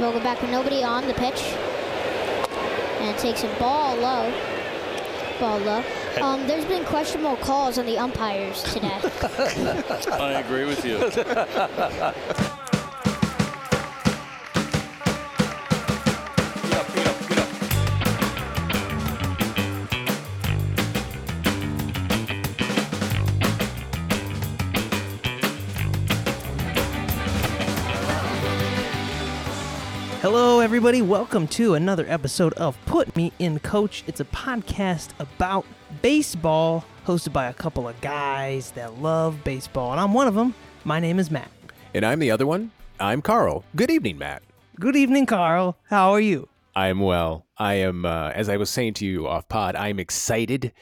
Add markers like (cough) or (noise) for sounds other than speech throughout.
We'll go back with nobody on the pitch. And it takes a ball low. Ball low. Um, there's been questionable calls on the umpires today. (laughs) I agree with you. (laughs) everybody. Welcome to another episode of Put Me in Coach. It's a podcast about baseball, hosted by a couple of guys that love baseball, and I'm one of them. My name is Matt. And I'm the other one. I'm Carl. Good evening, Matt. Good evening, Carl. How are you? I am well. I am, uh, as I was saying to you off pod, I'm excited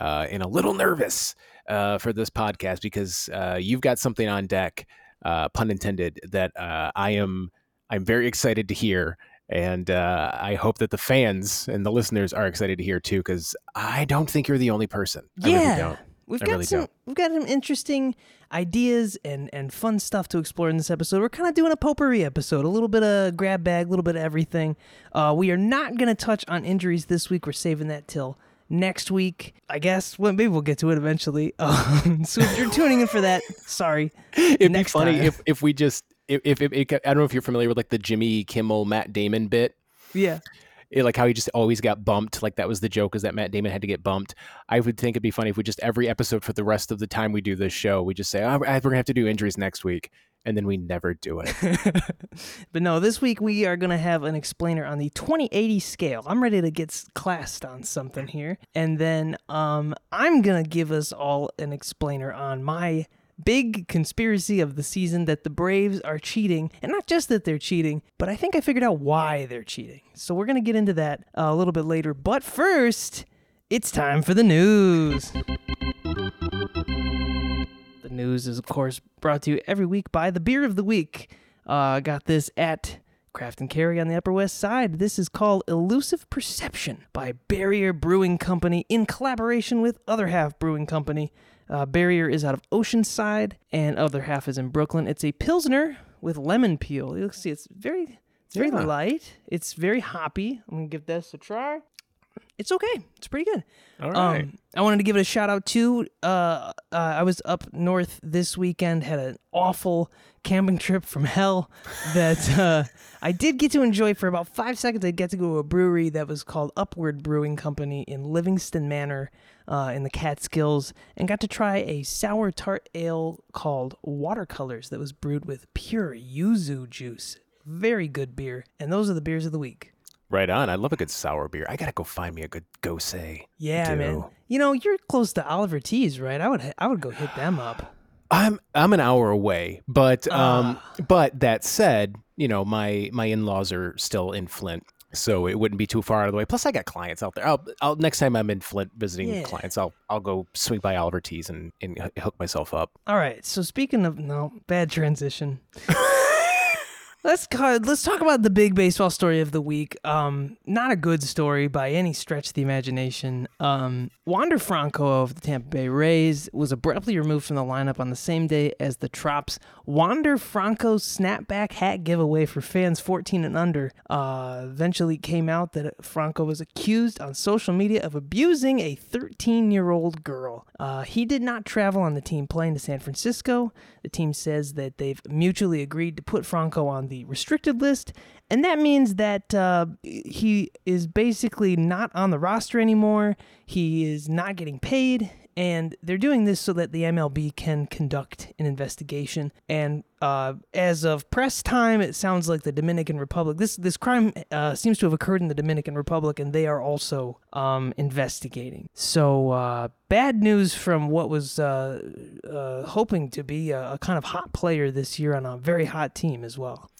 uh, and a little nervous uh, for this podcast because uh, you've got something on deck, uh, pun intended, that uh, I am. I'm very excited to hear, and I hope that the fans and the listeners are excited to hear too, because I don't think you're the only person. I yeah, really don't. we've I got really some don't. we've got some interesting ideas and and fun stuff to explore in this episode. We're kind of doing a potpourri episode, a little bit of grab bag, a little bit of everything. Uh, we are not going to touch on injuries this week. We're saving that till next week, I guess. Well, maybe we'll get to it eventually. (laughs) Um, so if you're tuning in for that, sorry. (laughs) It'd Next be funny time. if if we just if, if, if I don't know if you're familiar with like the Jimmy Kimmel Matt Damon bit. Yeah. it, like how he just always got bumped. Like that was the joke is that Matt Damon had to get bumped. I would think it'd be funny if we just every episode for the rest of the time we do this show, we just say, oh, we're gonna have to do injuries next week, and then we never do it. (laughs) but no, this week we are going to have an explainer on the 2080 scale. I'm ready to get classed on something here. And then um, I'm going to give us all an explainer on my big conspiracy of the season that the Braves are cheating. And not just that they're cheating, but I think I figured out why they're cheating. So we're going to get into that uh, a little bit later. But first, it's time for the news. The news is, of course, brought to you every week by the Beer of the Week. Uh, got this at Craft and Carry on the Upper West Side. This is called Elusive Perception by Barrier Brewing Company in collaboration with Other Half Brewing Company. Uh, Barrier is out of Oceanside, and Other Half is in Brooklyn. It's a Pilsner with lemon peel. You'll see it's very, it's very Yeah. light. It's very hoppy. I'm gonna give this a try. It's okay. It's pretty good. All right. Um, I wanted to give it a shout out too. Uh, uh, I was up north this weekend, had an awful camping trip from hell (laughs) that uh, I did get to enjoy for about five seconds. I get to go to a brewery that was called Upward Brewing Company in Livingston Manor uh, in the Catskills and got to try a sour tart ale called Watercolors that was brewed with pure yuzu juice. Very good beer. And those are the beers of the week. Right on. I love a good sour beer. I gotta go find me a good Gose. Yeah, man. You know, you're close to Oliver T's, right? I would I would go hit them up. (sighs) I'm I'm an hour away, but um, Ah. but that said, you know my my in laws are still in Flint, so it wouldn't be too far out of the way. Plus, I got clients out there. I'll, I'll next time I'm in Flint visiting Yeah. clients, I'll I'll go swing by Oliver T's and and hook myself up. All right. So speaking of no bad transition, (laughs) let's let's talk about the big baseball story of the week. Um, not a good story by any stretch of the imagination. Um, Wander Franco of the Tampa Bay Rays was abruptly removed from the lineup on the same day as the Trop's Wander Franco snapback hat giveaway for fans 14 and under. Uh, eventually came out that Franco was accused on social media of abusing a 13 year old girl. Uh, he did not travel on the team plane to San Francisco. The team says that they've mutually agreed to put Franco on the restricted list, and that means that uh, he is basically not on the roster anymore. He is not getting paid, and they're doing this so that the MLB can conduct an investigation. And uh, as of press time, it sounds like the Dominican Republic. This this crime uh, seems to have occurred in the Dominican Republic, and they are also um, investigating. So uh, bad news from what was uh, uh, hoping to be a, a kind of hot player this year on a very hot team as well.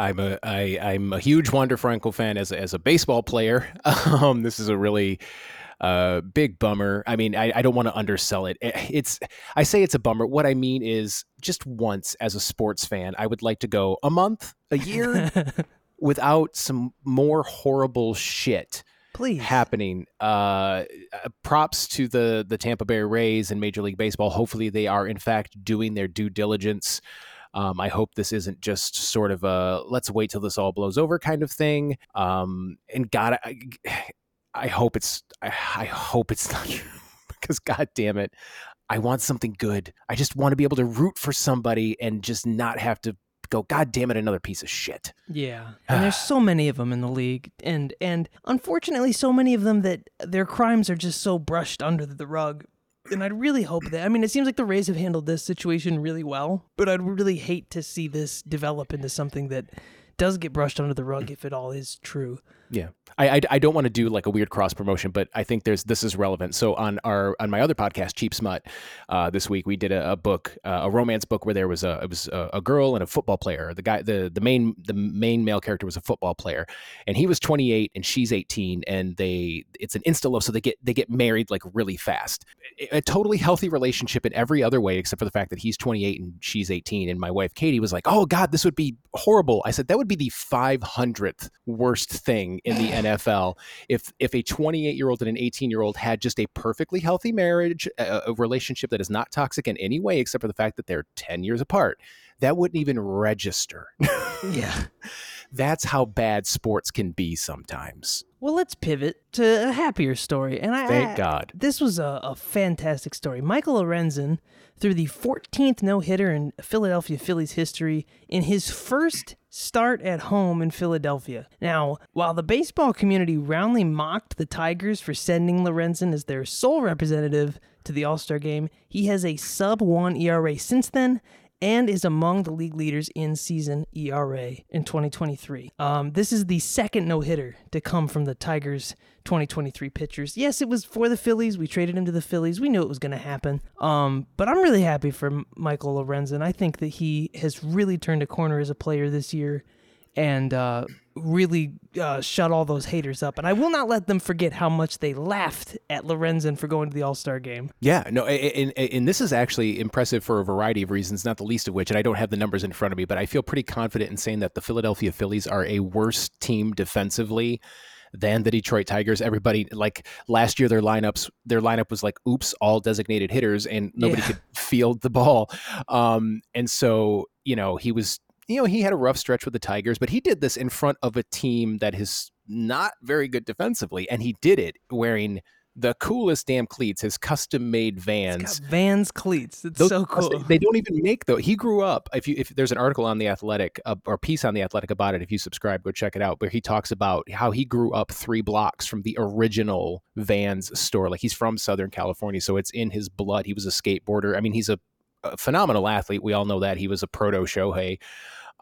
I'm a I, I'm a huge Wander Franco fan as a, as a baseball player. (laughs) Um, this is a really uh, big bummer. I mean, I, I don't want to undersell it. It- It's I say it's a bummer. What I mean is, just once as a sports fan, I would like to go a month, a year (laughs) without some more horrible shit Please. happening. Uh, uh, props to the the Tampa Bay Rays and Major League Baseball. Hopefully, they are in fact doing their due diligence. Um, I hope this isn't just sort of a let's wait till this all blows over kind of thing. Um, and God, I, I hope it's I, I hope it's not (laughs) true because God damn it, I want something good. I just want to be able to root for somebody and just not have to go, God damn it, another piece of shit. Yeah, (sighs) and there's so many of them in the league, and and unfortunately, so many of them that their crimes are just so brushed under the rug. And I'd really hope that. I mean, it seems like the Rays have handled this situation really well, but I'd really hate to see this develop into something that does get brushed under the rug if it all is true. Yeah, I, I, I don't want to do like a weird cross promotion, but I think there's this is relevant. So on our on my other podcast, Cheap Smut, uh, this week we did a, a book, uh, a romance book where there was a it was a, a, girl and a football player. The guy, the the main the main male character was a football player, and he was 28 and she's 18, and they it's an insta love, so they get they get married like really fast. A, a totally healthy relationship in every other way except for the fact that he's 28 and she's 18. And my wife Katie was like, "Oh God, this would be horrible." I said that would be the 500th worst thing in the NFL if if a 28 year old and an 18 year old had just a perfectly healthy marriage, a, a, relationship that is not toxic in any way except for the fact that they're 10 years apart, that wouldn't even register. (laughs) yeah. That's how bad sports can be sometimes. Well, let's pivot to a happier story. And I thank God this was a, a fantastic story. Michael Lorenzen threw the 14th no hitter in Philadelphia Phillies history in his first start at home in Philadelphia. Now, while the baseball community roundly mocked the Tigers for sending Lorenzen as their sole representative to the All Star game, he has a sub 1 ERA since then and is among the league leaders in season ERA in 2023. Um, this is the second no hitter to come from the Tigers 2023 pitchers. Yes, it was for the Phillies. We traded him to the Phillies. We knew it was going to happen. Um, but I'm really happy for Michael Lorenzen. I think that he has really turned a corner as a player this year and uh, really uh, shut all those haters up. And I will not let them forget how much they laughed at Lorenzen for going to the All Star game. Yeah, no, and, and, this is actually impressive for a variety of reasons, not the least of which, and I don't have the numbers in front of me, but I feel pretty confident in saying that the Philadelphia Phillies are a worse team defensively than the Detroit Tigers. Everybody like last year their lineups their lineup was like oops all designated hitters and nobody yeah. could (laughs) field the ball. Um, and so you know he was you know, he had a rough stretch with the Tigers, but he did this in front of a team that is not very good defensively, and he did it wearing the coolest damn cleats, his custom made Vans. Vans cleats. It's Those, so cool. They don't even make though. He grew up. If you if there's an article on the Athletic uh, or piece on the Athletic about it, if you subscribe, go check it out. Where he talks about how he grew up three blocks from the original Vans store. Like he's from Southern California, so it's in his blood. He was a skateboarder. I mean, he's a, a phenomenal athlete. We all know that he was a proto Shohei.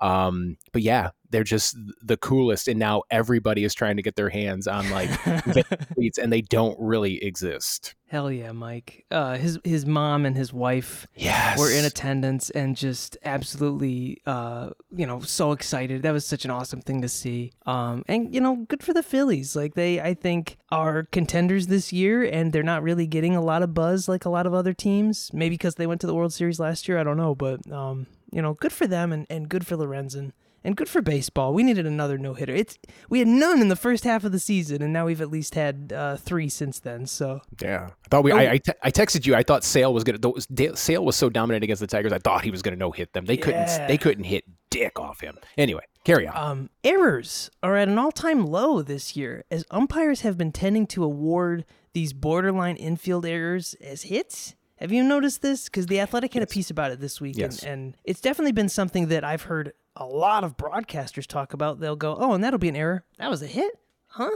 Um, but yeah, they're just the coolest, and now everybody is trying to get their hands on like (laughs) cleats, and they don't really exist. Hell yeah, Mike! Uh, his his mom and his wife yes. were in attendance and just absolutely, uh, you know, so excited. That was such an awesome thing to see. Um, and you know, good for the Phillies. Like they, I think, are contenders this year, and they're not really getting a lot of buzz like a lot of other teams. Maybe because they went to the World Series last year. I don't know, but um, you know, good for them and, and good for Lorenzen and good for baseball. We needed another no hitter. It's we had none in the first half of the season, and now we've at least had uh, three since then. So yeah, I thought we. Oh. I, I, te- I texted you. I thought Sale was gonna. Sale was so dominant against the Tigers. I thought he was gonna no hit them. They yeah. couldn't. They couldn't hit dick off him. Anyway, carry on. Um, errors are at an all-time low this year, as umpires have been tending to award these borderline infield errors as hits have you noticed this? Because the Athletic had yes. a piece about it this week, yes. and, and it's definitely been something that I've heard a lot of broadcasters talk about. They'll go, "Oh, and that'll be an error. That was a hit, huh?"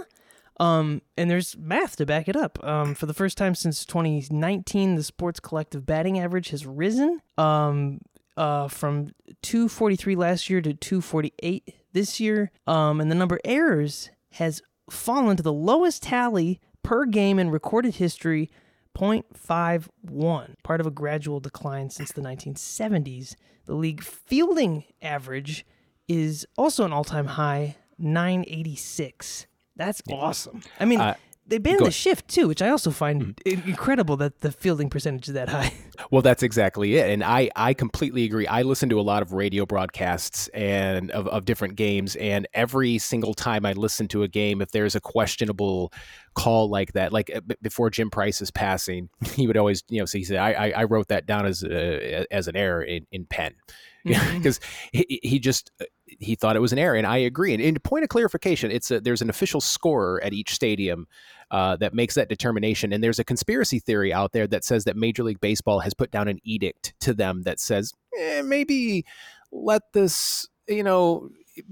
Um, and there's math to back it up. Um, for the first time since 2019, the sports collective batting average has risen um, uh, from 243 last year to 248 this year. Um, and the number of errors has fallen to the lowest tally per game in recorded history 0.51, part of a gradual decline since the 1970s. The league fielding average is also an all time high, 986. That's awesome. I mean, they banned the shift too, which I also find mm. incredible that the fielding percentage is that high. (laughs) Well, that's exactly it, and I I completely agree. I listen to a lot of radio broadcasts and of, of different games, and every single time I listen to a game, if there's a questionable call like that, like uh, before Jim Price's passing, (laughs) he would always you know say he said I I, I wrote that down as as an error in, in pen (laughs) because he, he just uh, he thought it was an error, and I agree. And in point of clarification, it's a, there's an official scorer at each stadium uh, that makes that determination. And there's a conspiracy theory out there that says that Major League Baseball has put down an edict to them that says eh, maybe let this you know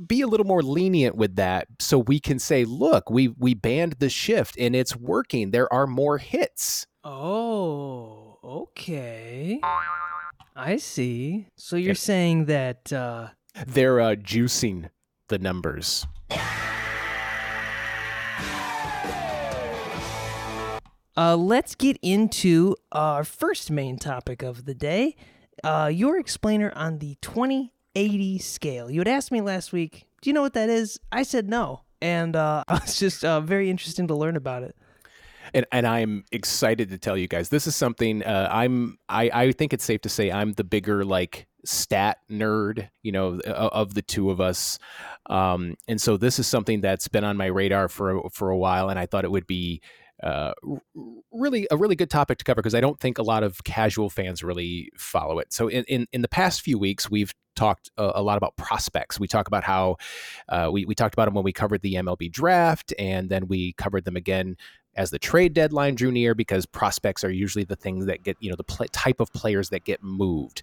be a little more lenient with that so we can say look we we banned the shift and it's working there are more hits Oh, okay. I see. So you're saying that uh they're uh, juicing the numbers uh let's get into our first main topic of the day. Uh your explainer on the 2080 scale. You had asked me last week, "Do you know what that is?" I said no. And uh (laughs) just uh very interesting to learn about it. and and I'm excited to tell you guys this is something uh, I'm I I think it's safe to say I'm the bigger like stat nerd you know of the two of us um and so this is something that's been on my radar for for a while and I thought it would be uh, really a really good topic to cover because I don't think a lot of casual fans really follow it. So in in, in the past few weeks, we've talked a, a lot about prospects. We talk about how uh, we we talked about them when we covered the MLB draft, and then we covered them again as the trade deadline drew near because prospects are usually the things that get you know the pl- type of players that get moved.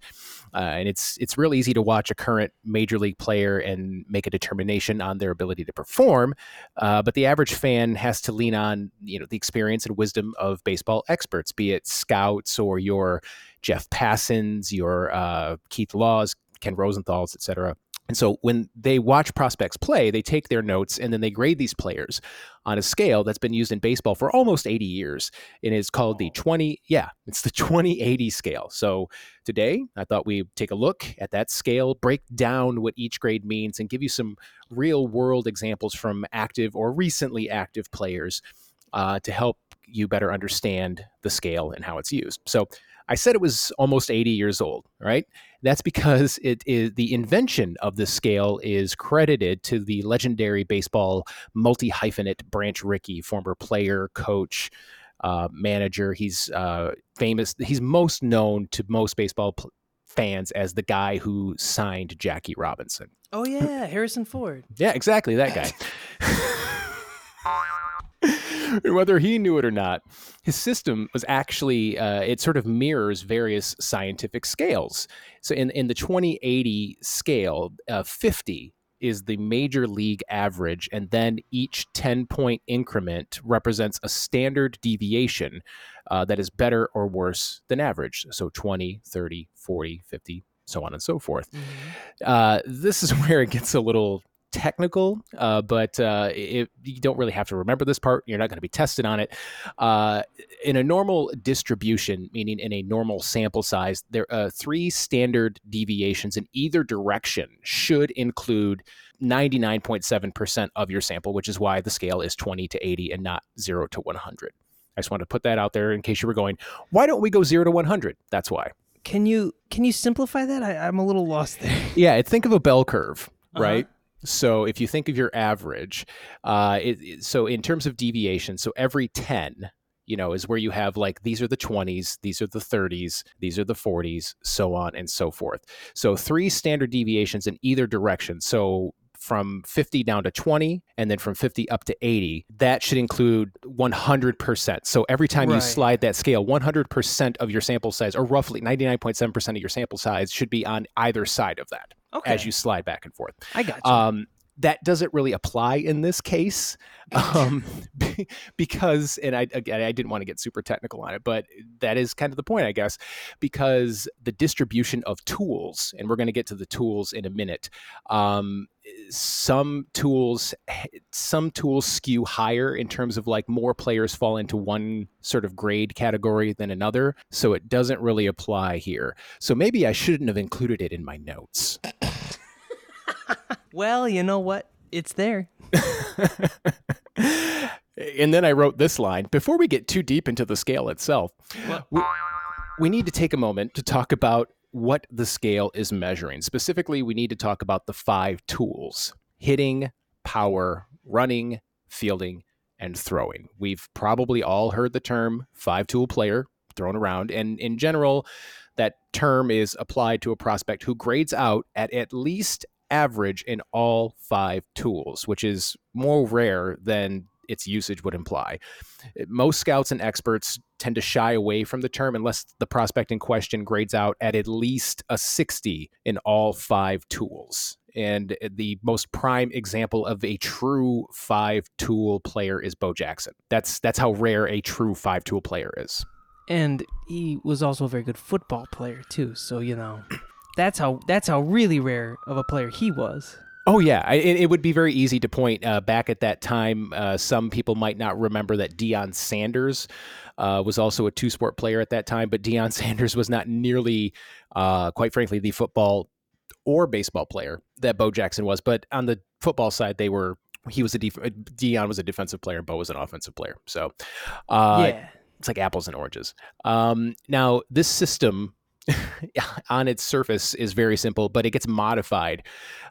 Uh, and it's it's real easy to watch a current major league player and make a determination on their ability to perform uh, but the average fan has to lean on you know the experience and wisdom of baseball experts be it scouts or your Jeff Passans your uh, keith laws ken rosenthal's etc and so when they watch prospects play, they take their notes and then they grade these players on a scale that's been used in baseball for almost 80 years. And it's called the 20, yeah, it's the 2080 scale. So today I thought we'd take a look at that scale, break down what each grade means, and give you some real world examples from active or recently active players uh, to help you better understand the scale and how it's used. So I said it was almost 80 years old, right? That's because it is the invention of the scale is credited to the legendary baseball multi hyphenate Branch Rickey, former player, coach, uh, manager. He's uh, famous. He's most known to most baseball pl- fans as the guy who signed Jackie Robinson. Oh yeah, Harrison Ford. Yeah, exactly that guy. (laughs) (laughs) (laughs) Whether he knew it or not, his system was actually uh, it sort of mirrors various scientific scales. So in in the 2080 scale, uh, 50 is the major league average, and then each 10 point increment represents a standard deviation uh, that is better or worse than average. So 20, 30, 40, 50, so on and so forth. Uh, this is (laughs) where it gets a little technical, uh, but uh, it, you don't really have to remember this part. You're not going to be tested on it. Uh, in a normal distribution, meaning in a normal sample size, there are three standard deviations in either direction should include 99.7% of your sample, which is why the scale is 20 to 80 and not 0 to 100. I just wanted to put that out there in case you were going, why don't we go 0 to 100? That's why. Can you can you simplify that? I, I'm a little lost there. Yeah, think of a bell curve, Uh-huh. right? So if you think of your average, uh, it, it- so in terms of deviation, so every 10, you know, is where you have like these are the 20s, these are the 30s, these are the 40s, so on and so forth. So three standard deviations in either direction. So from 50 down to 20 and then from 50 up to 80 that should include 100% so every time you slide that scale 100% of your sample size or roughly 99.7% of your sample size should be on either side of that Okay, as you slide back and forth I got you. um, that doesn't really apply in this case um, (laughs) because, and I again, I didn't want to get super technical on it, but that is kind of the point, I guess, because the distribution of tools, and we're going to get to the tools in a minute. Um, some tools, some tools skew higher in terms of like more players fall into one sort of grade category than another, so it doesn't really apply here. So maybe I shouldn't have included it in my notes. Well, you know what? It's there. (laughs) and then I wrote this line before we get too deep into the scale itself. We, we need to take a moment to talk about what the scale is measuring. Specifically, we need to talk about the five tools hitting, power, running, fielding, and throwing. We've probably all heard the term five tool player thrown around. And in general, that term is applied to a prospect who grades out at at least average in all five tools, which is more rare than its usage would imply. Uh, most scouts and experts tend to shy away from the term unless the prospect in question grades out at at least a 60 in all five tools. And uh, the most prime example of a true five tool player is Bo Jackson. That's that's how rare a true five tool player is. And he was also a very good football player too. So you know, that's how that's how really rare of a player he was. Oh yeah, I, it, it would be very easy to point uh, back at that time. Uh, some people might not remember that Deion Sanders uh, was also a two-sport player at that time, but Deion (laughs) Sanders was not nearly, uh, quite frankly, the football or baseball player that Bo Jackson was. But on the football side, they were. He was a def- Deion was a defensive player, and Bo was an offensive player. So, uh, yeah. it's like apples and oranges. Um, now, this system (laughs) on its surface is very simple, but it gets modified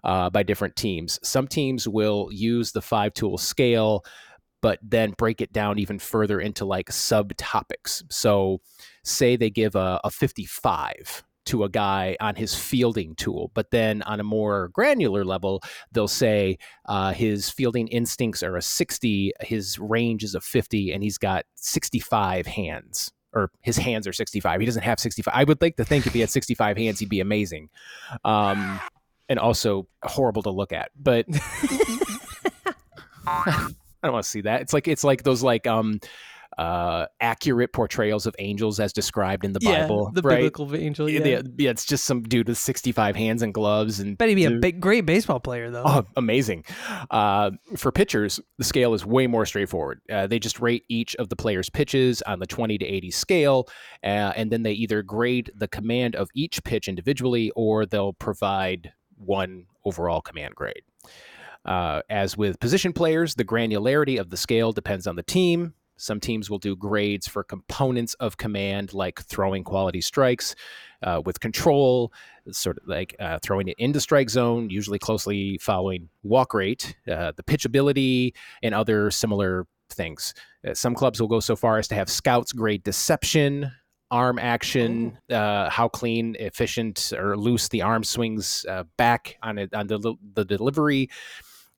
uh, by different teams. Some teams will use the five tool scale, but then break it down even further into like subtopics. So, say they give a, a 55 to a guy on his fielding tool. But then on a more granular level, they'll say uh, his fielding instincts are a 60, his range is a 50, and he's got 65 hands. Or his hands are 65. He doesn't have 65. I would like to think if he had 65 hands, he'd be amazing. Um, and also horrible to look at. But (laughs) (laughs) I don't want to see that. It's like it's like those like um uh, accurate portrayals of angels as described in the Bible. the right? biblical angel. Yeah. Yeah, yeah, it's just some dude with 65 hands and gloves and Bet he'd be a big, great baseball player though. Oh, amazing. Uh, for pitchers, the scale is way more straightforward. Uh, they just rate each of the player's pitches on the 20 to 80 scale, uh, and then they either grade the command of each pitch individually or they'll provide one overall command grade. Uh, as with position players, the granularity of the scale depends on the team. Some teams will do grades for components of command, like throwing quality strikes uh, with control, sort of like uh, throwing it into strike zone, usually closely following walk rate, uh, the pitchability, and other similar things. Uh, some clubs will go so far as to have scouts grade deception, arm action, uh, how clean, efficient, or loose the arm swings uh, back on it on the, the delivery,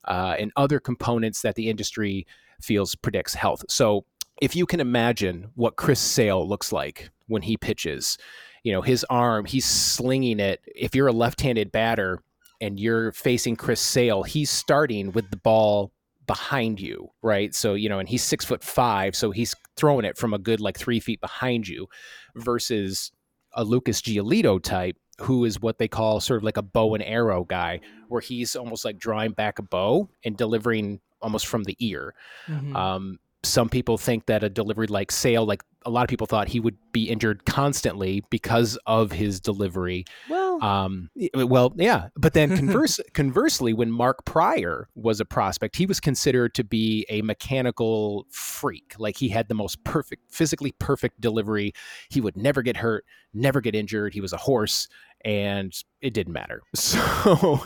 uh, and other components that the industry feels predicts health. So if you can imagine what Chris Sale looks like when he pitches, you know, his arm, he's slinging it. If you're a left-handed batter and you're facing Chris Sale, he's starting with the ball behind you, right? So, you know, and he's six foot five, so he's throwing it from a good like three feet behind you versus a Lucas Giolito type who is what they call sort of like a bow and arrow guy, where he's almost like drawing back a bow and delivering almost from the ear. Mhm. Um, some people think that a delivery like Sale, like a lot of people thought he would be injured constantly because of his delivery. well, Um, well, yeah, but then converse, (laughs) conversely, when Mark Prior was a prospect, he was considered to be a mechanical freak. Like he had the most perfect, physically perfect delivery. He would never get hurt, never get injured. He was a horse, and it didn't matter. (laughs) So,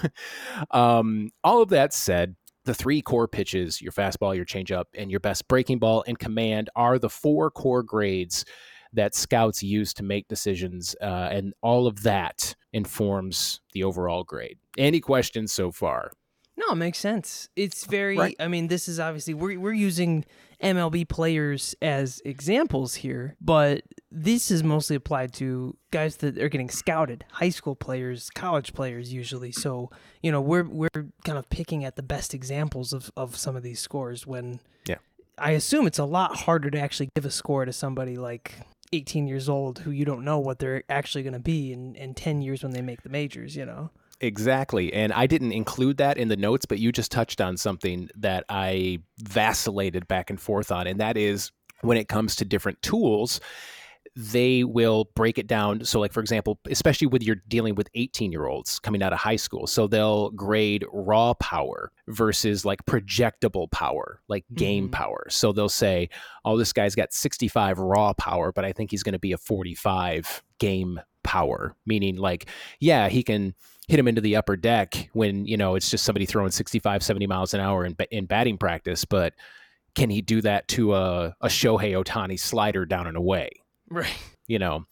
um, all of that said, the three core pitches, your fastball, your changeup, and your best breaking ball and command are the four core grades that scouts use to make decisions, uh, and all of that informs the overall grade. Any questions so far? No, it makes sense. It's very. Right. I mean, this is obviously we're we're using MLB players as examples here, but this is mostly applied to guys that are getting scouted, high school players, college players usually. So you know, we're we're kind of picking at the best examples of of some of these scores. When Yeah. I assume it's a lot harder to actually give a score to somebody like 18 years old who you don't know what they're actually going to be in, in 10 years when they make the majors, you know? Exactly. And I didn't include that in the notes, but you just touched on something that I vacillated back and forth on. And that is when it comes to different tools, they will break it down. So, like, for example, especially with you're dealing with 18 year olds coming out of high school. So they'll grade raw power versus like projectable power, like game Mhm. power. So they'll say, oh, this guy's got 65 raw power, but I think he's going to be a 45 game power, meaning like, yeah, he can hit him into the upper deck when, you know, it's just somebody throwing 65, 70 miles an hour in, in batting practice, but can he do that to a, a Shohei Ohtani slider down and away? Right. You know,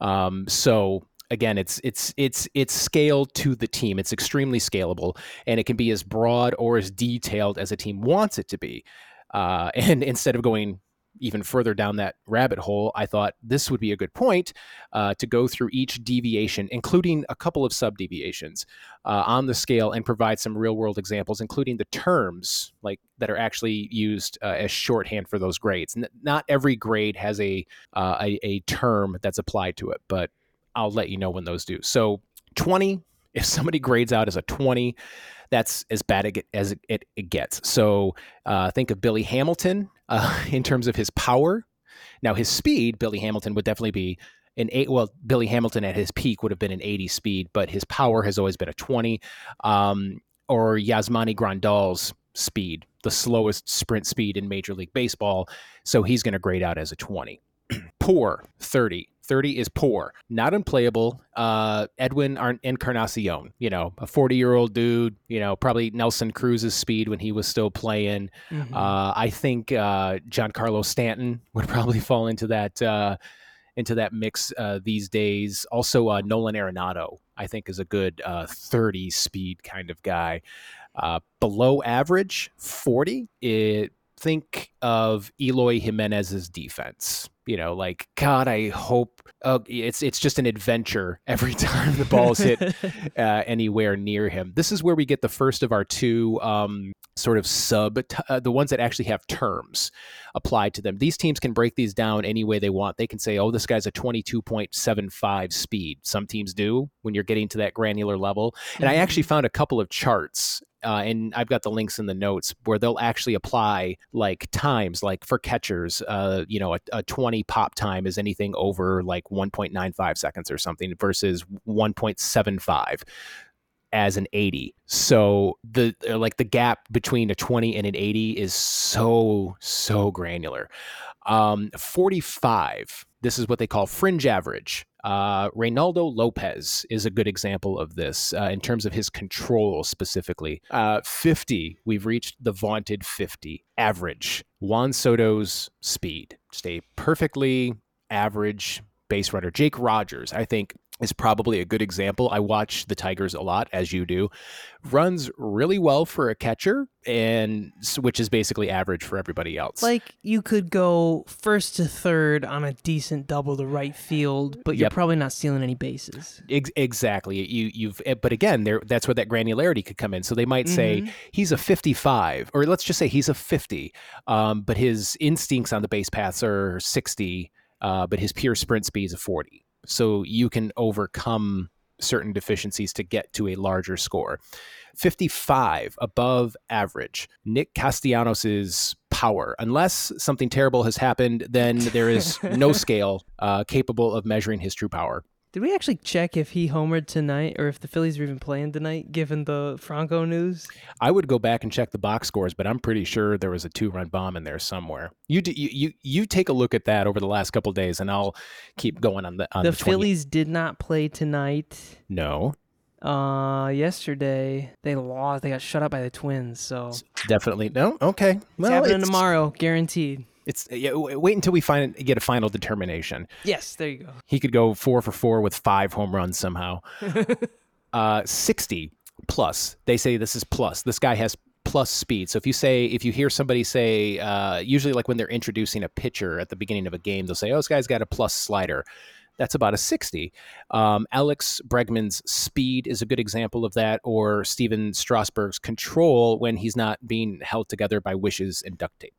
um, so again, it's it's it's it's scaled to the team. It's extremely scalable, and it can be as broad or as detailed as a team wants it to be. Uh, (laughs) and instead of going even further down that rabbit hole, I thought this would be a good point uh, to go through each deviation, including a couple of sub deviations uh, on the scale, and provide some real world examples, including the terms like that are actually used uh, as shorthand for those grades. N- not every grade has a, uh, a a term that's applied to it, but I'll let you know when those do. So 20, if somebody grades out as a 20, that's as bad as it, it, gets. So uh, think of Billy Hamilton uh, (laughs) in terms of his power. Now, his speed, Billy Hamilton would definitely be an eight. Well, Billy Hamilton at his peak would have been an 80 speed, but his power has always been a 20. Um, or Yasmani Grandal's speed, the slowest sprint speed in Major League Baseball. So he's going to grade out as a 20. (clears throat) poor, 30. 30 is poor, not unplayable. Uh, Edwin Encarnacion, you know, a 40 year old dude, you know, probably Nelson Cruz's speed when he was still playing. Mm-hmm. Uh, I think uh, Giancarlo Stanton (laughs) would probably fall into that. Uh, into that mix uh, these days. Also, uh, Nolan Arenado, I think, is a good uh, 30 speed kind of guy. Uh, below average, 40. It, think of Eloy Jimenez's defense you know, like God, I hope uh, it's it's just an adventure (laughs) every time the balls hit (laughs) uh, anywhere near him. This is where we get the first of our two um, sort of sub, uh, the ones that actually have terms applied to them. These teams can break these down any way they want. They can say, "Oh, this guy's a twenty-two point seven five speed." Some teams do when you're getting to that granular level. And I actually mm-hmm. found a couple of charts uh, and I've got the links in the notes where they'll actually apply like times, like for catchers, uh, you know, a, a 20 pop time is anything over like 1.95 seconds or something versus 1.75 as an 80. So the uh, like the gap between a 20 and an 80 is so so granular. Um, 45. This is what they call fringe average. Uh, Reynaldo Lopez is a good example of this uh, in terms of his control specifically. Uh, 50, we've reached the vaunted 50 average. Juan Soto's speed, stay perfectly average base runner. Jake Rogers, I think, is probably a good example. I watch the Tigers a lot, as you do. Runs really well for a catcher, and which is basically average for everybody else. Like you could go first to third on a decent double to right field, but you're yep. probably not stealing any bases. Ex- exactly. You you've eh, but again, there that's where that granularity could come in. So they might mm-hmm. say he's a 55, or let's just say he's a 50, um, but his instincts on the base paths are 60, uh, but his pure sprint speed is a 40 so you can overcome certain deficiencies to get to a larger score. 55 above average. Nick Castellanos's power. Unless something terrible has happened, then there is no (laughs) scale uh, capable of measuring his true power. Did we actually check if he homered tonight or if the Phillies are even playing tonight, given the Franco news? I would go back and check the box scores, but I'm pretty sure there was a two run bomb in there somewhere. You, do, you you you take a look at that over the last couple days, and I'll keep going on the on the, the Phillies did not play tonight. No. Uh, yesterday they lost. They got shut out by the Twins. So definitely no. Okay, well, it's happening tomorrow, guaranteed. It's yeah, wait until we find get a final determination. Yes, there you go. He could go four for four with five home runs somehow. (laughs) uh, Sixty plus. They say this is plus. This guy has plus speed. So if you say if you hear somebody say, uh, usually like when they're introducing a pitcher at the beginning of a game, they'll say, "Oh, this guy's got a plus slider." That's about a 60. Um, Alex Bregman's speed is a good example of that, or Stephen Strasburg's control when he's not being held together by wishes and duct tape.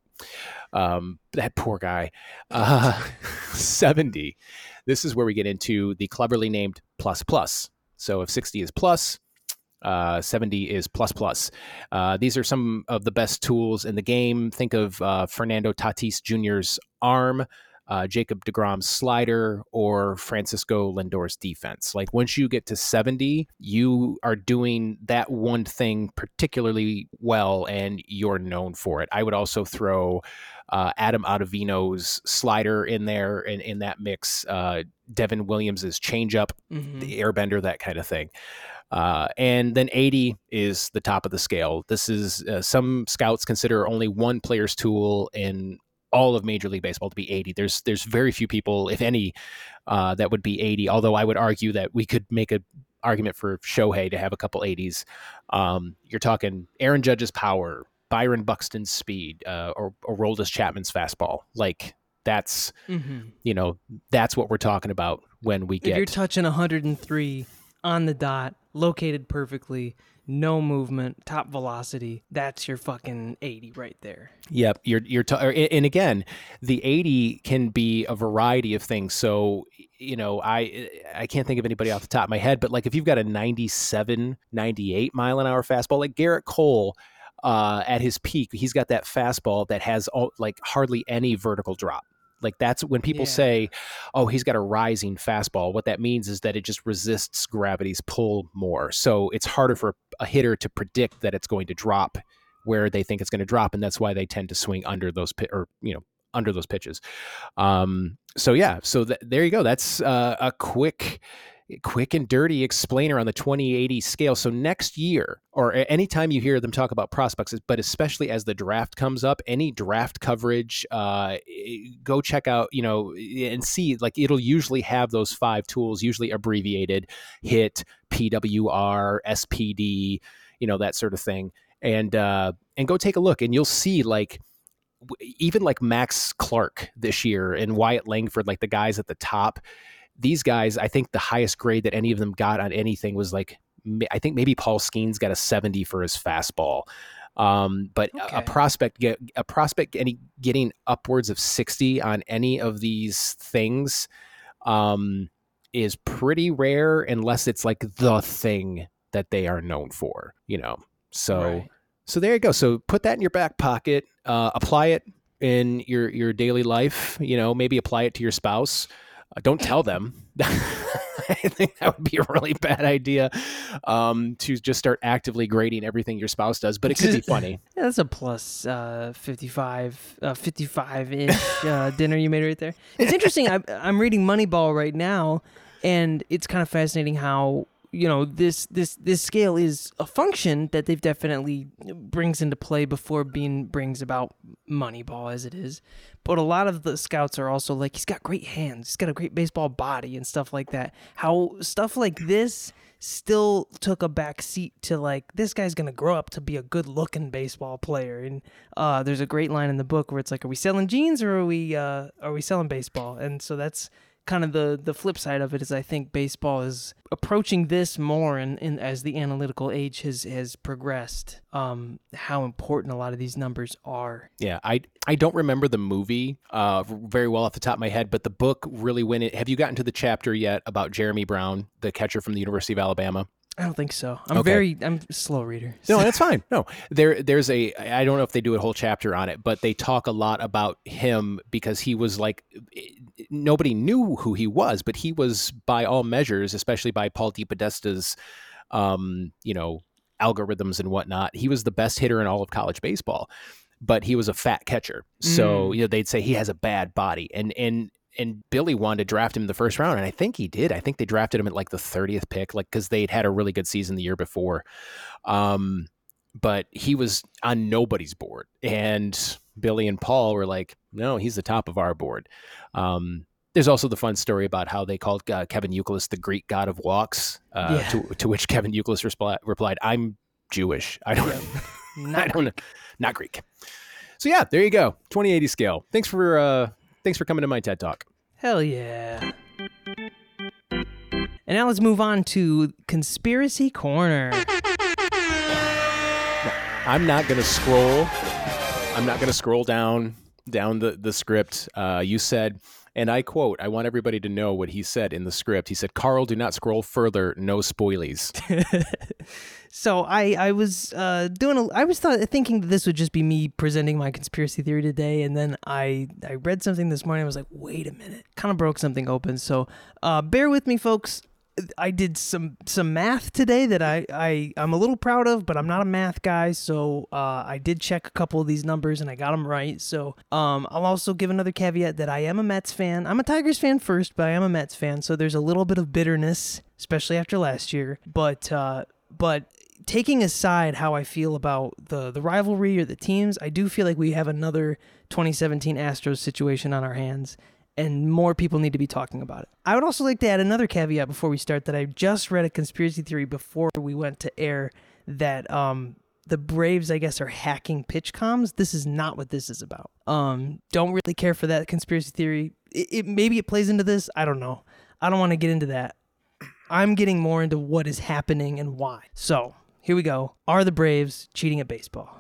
Um, that poor guy. Uh, (laughs) 70. This is where we get into the cleverly named plus plus. So if 60 is plus, uh, 70 is plus plus. Uh, these are some of the best tools in the game. Think of uh, Fernando Tatis Jr.'s arm uh, Jacob DeGrom's slider or Francisco Lindor's defense. Like once you get to 70, you are doing that one thing particularly well and you're known for it. I would also throw uh, Adam Ottavino's slider in there and in that mix, uh, Devin Williams's changeup, mm-hmm. the airbender, that kind of thing. Uh, and then 80 is the top of the scale. This is uh, some scouts consider only one player's tool, and all of Major League Baseball to be 80. There's there's very few people, if any, uh, that would be 80. Although I would argue that we could make a argument for Shohei to have a couple 80s. Um, you're talking Aaron Judge's power, Byron Buxton's speed, uh, or, or Aroldis Chapman's fastball. Like that's Mm-hmm. you know that's what we're talking about when we If you're touching 103 on the dot, located perfectly, no movement, top velocity, that's your fucking 80 right there. Yep, you're you're t- and again, the 80 can be a variety of things. So, you know, I I can't think of anybody off the top of my head, but like if you've got a 97, 98 mile an hour fastball like Gerrit Cole uh, at his peak, he's got that fastball that has all, like hardly any vertical drop. Like that's when people Yeah. say, "Oh, he's got a rising fastball." What that means is that it just resists gravity's pull more. So it's harder for a hitter to predict that it's going to drop where they think it's going to drop, and that's why they tend to swing under those or you know under those pitches. Um, so yeah, so th- there you go. That's uh, a quick, quick and dirty explainer on the 2080 scale. So next year, or anytime you hear them talk about prospects, but especially as the draft comes up, any draft coverage, uh, go check out, you know, and see. Like it'll usually have those five tools, usually abbreviated: HIT, PWR, SPD, you know, that sort of thing and uh, and go take a look, and you'll see like even like Max Clark this year and Wyatt Langford, like the guys at the top. These guys, I think the highest grade that any of them got on anything was like I think maybe Paul Skenes got a seventy for his fastball. Um, but a- a prospect get a prospect any getting upwards of sixty on any of these things um, is pretty rare unless it's like the thing that they are known for, you know. So Right. so there you go. So put that in your back pocket. Uh, apply it in your your daily life. You know, maybe apply it to your spouse. Uh, don't tell them. (laughs) I think that would be a really bad idea um, to just start actively grading everything your spouse does. But it could be (laughs) funny. Yeah, that's a plus uh, 55 uh, 55 inch uh, dinner you made right there. It's interesting. I, I'm reading Moneyball right now, and it's kind of fascinating how you know this this this scale is a function that they've definitely brings into play before being brings about Moneyball as it is. But a lot of the scouts are also like he's got great hands, he's got a great baseball body and stuff like that. How stuff like this still took a back seat to like this guy's gonna grow up to be a good looking baseball player and uh there's a great line in the book where it's like are we selling jeans or are we uh are we selling baseball and so that's kind of the the flip side of it is i think baseball is approaching this more and as the analytical age has has progressed um how important a lot of these numbers are Yeah, I I don't remember the movie uh, very well off the top of my head, but the book really went. In, have you gotten to the chapter yet about Jeremy Brown, the catcher from the University of Alabama? I don't think so i'm Okay. very i'm a slow reader No, (laughs) that's fine. No, there, there's a. I don't know if they do a whole chapter on it, but they talk a lot about him because he was like, nobody knew who he was, but he was by all measures, especially by Paul DePodesta's, um, you know, algorithms and whatnot. He was the best hitter in all of college baseball, but he was a fat catcher. So Mm. you know they'd say he has a bad body, and and and Billy wanted to draft him in the first round, and I think he did. I think they drafted him at like the thirtieth pick, like because they'd had a really good season the year before. Um, but he was on nobody's board, and Billy and Paul were like, "No, he's the top of our board." Um, there's also the fun story about how they called uh, Kevin Youkilis the Greek god of walks. Uh, Yeah. to, to which Kevin Youkilis replied, "I'm Jewish. I don't, (laughs) I Not don't know, not Greek." So yeah, there you go. 2080 scale. Thanks for uh, thanks for coming to my TED talk. Hell yeah. And now let's move on to Conspiracy Corner. I'm not gonna scroll. I'm not gonna scroll down down the the script. Uh, you said, and I quote: "I want everybody to know what he said in the script." He said, "Carl, do not scroll further. No spoilies." (laughs) so I I was uh, doing a, I was thought, thinking that this would just be me presenting my conspiracy theory today, and then I I read something this morning. I was like, wait a minute, kind of broke something open. So uh, bear with me, folks. I did some some math today that I, I I'm a little proud of, but I'm not a math guy, so uh, I did check a couple of these numbers and I got them right. So um, I'll also give another caveat that I am a Mets fan. I'm a Tigers fan first, but I am a Mets fan, so there's a little bit of bitterness, especially after last year. But uh, but taking aside how I feel about the the rivalry or the teams, I do feel like we have another 2017 Astros situation on our hands and more people need to be talking about it. I would also like to add another caveat before we start that I just read a conspiracy theory before we went to air that um the Braves, I guess, are hacking pitch comms. This is not what this is about. Um, don't really care for that conspiracy theory. It, it maybe it plays into this. I don't know. I don't want to get into that. I'm getting more into what is happening and why. So here we go. Are the Braves cheating at baseball?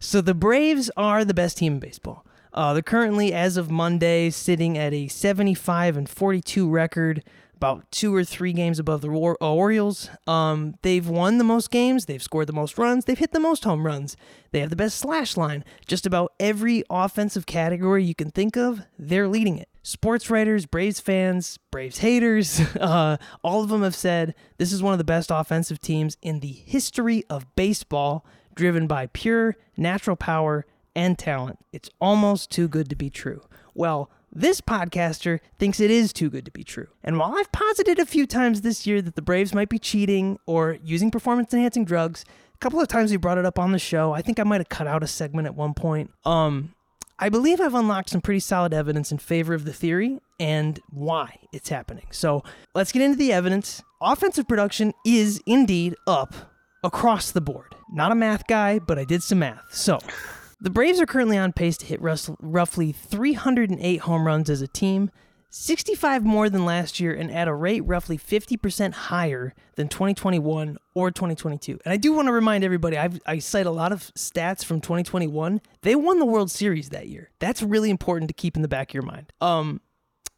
So the Braves are the best team in baseball. Uh, they're currently, as of Monday, sitting at a 75 and 42 record, about two or three games above the War- uh, Orioles. Um, they've won the most games, they've scored the most runs, they've hit the most home runs, they have the best slash line. Just about every offensive category you can think of, they're leading it. Sports writers, Braves fans, Braves haters, (laughs) uh, all of them have said this is one of the best offensive teams in the history of baseball, driven by pure natural power and talent. It's almost too good to be true. Well, this podcaster thinks it is too good to be true. And while I've posited a few times this year that the Braves might be cheating or using performance enhancing drugs, a couple of times we brought it up on the show. I think I might have cut out a segment at one point. Um, I believe I've unlocked some pretty solid evidence in favor of the theory and why it's happening. So let's get into the evidence. Offensive production is indeed up across the board. Not a math guy, but I did some math. So the Braves are currently on pace to hit roughly 308 home runs as a team, 65 more than last year, and at a rate roughly 50% higher than 2021 or 2022. And I do want to remind everybody I've, I cite a lot of stats from 2021. They won the World Series that year. That's really important to keep in the back of your mind. Um,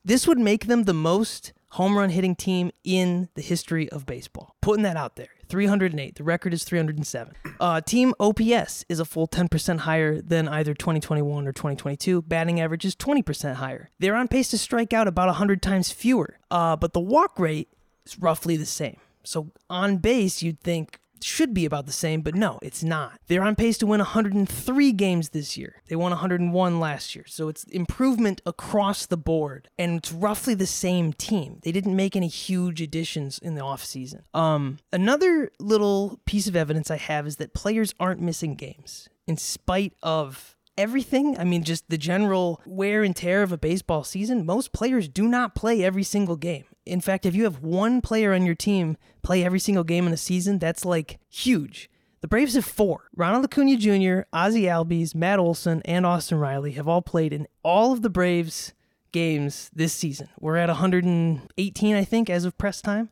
this would make them the most home run hitting team in the history of baseball. Putting that out there. 308. The record is 307. Uh, team OPS is a full 10% higher than either 2021 or 2022. Batting average is 20% higher. They're on pace to strike out about 100 times fewer, uh, but the walk rate is roughly the same. So on base, you'd think should be about the same, but no, it's not. They're on pace to win 103 games this year. They won 101 last year. So it's improvement across the board. And it's roughly the same team. They didn't make any huge additions in the offseason. Um, another little piece of evidence I have is that players aren't missing games in spite of everything. I mean, just the general wear and tear of a baseball season. Most players do not play every single game. In fact, if you have one player on your team play every single game in a season, that's like huge. The Braves have four. Ronald Acuna Jr., Ozzie Albies, Matt Olson, and Austin Riley have all played in all of the Braves games this season. We're at 118, I think, as of press time.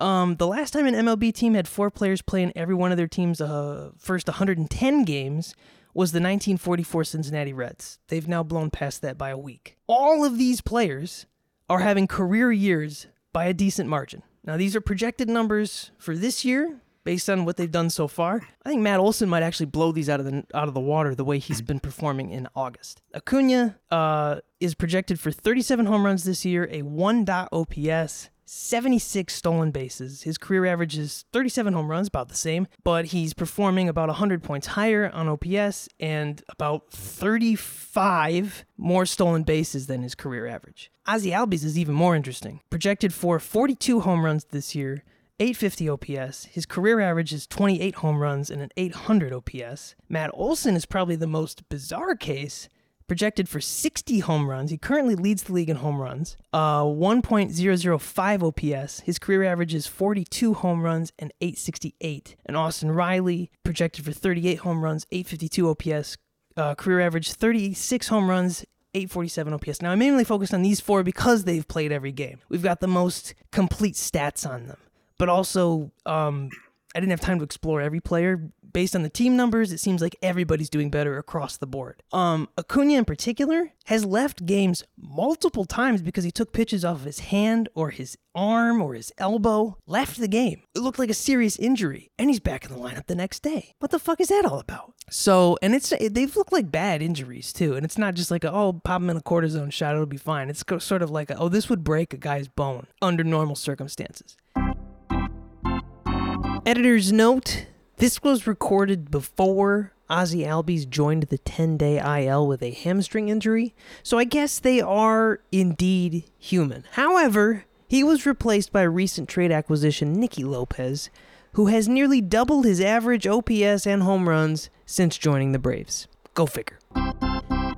Um, the last time an MLB team had four players play in every one of their team's uh, first 110 games was the 1944 Cincinnati Reds. They've now blown past that by a week. All of these players are having career years by a decent margin. Now, these are projected numbers for this year based on what they've done so far. I think Matt Olson might actually blow these out of the out of the water the way he's been performing in August. Acuna uh, is projected for 37 home runs this year, a 1. OPS, 76 stolen bases. His career average is 37 home runs, about the same, but he's performing about 100 points higher on OPS and about 35 more stolen bases than his career average. Ozzie Albies is even more interesting. Projected for 42 home runs this year, 850 OPS. His career average is 28 home runs and an 800 OPS. Matt Olson is probably the most bizarre case projected for 60 home runs. He currently leads the league in home runs. Uh, 1.005 OPS. His career average is 42 home runs and 868. And Austin Riley projected for 38 home runs, 852 OPS. Uh, career average 36 home runs, 847 OPS. Now, I'm mainly focused on these four because they've played every game. We've got the most complete stats on them. But also, um, I didn't have time to explore every player based on the team numbers, it seems like everybody's doing better across the board. Um, Acuna in particular has left games multiple times because he took pitches off of his hand or his arm or his elbow, left the game. It looked like a serious injury, and he's back in the lineup the next day. What the fuck is that all about? So, and it's they've looked like bad injuries too, and it's not just like a, oh pop him in a cortisone shot, it'll be fine. It's sort of like a, oh this would break a guy's bone under normal circumstances. Editor's note this was recorded before Ozzie Albies joined the 10 day IL with a hamstring injury, so I guess they are indeed human. However, he was replaced by recent trade acquisition Nicky Lopez, who has nearly doubled his average OPS and home runs since joining the Braves. Go figure.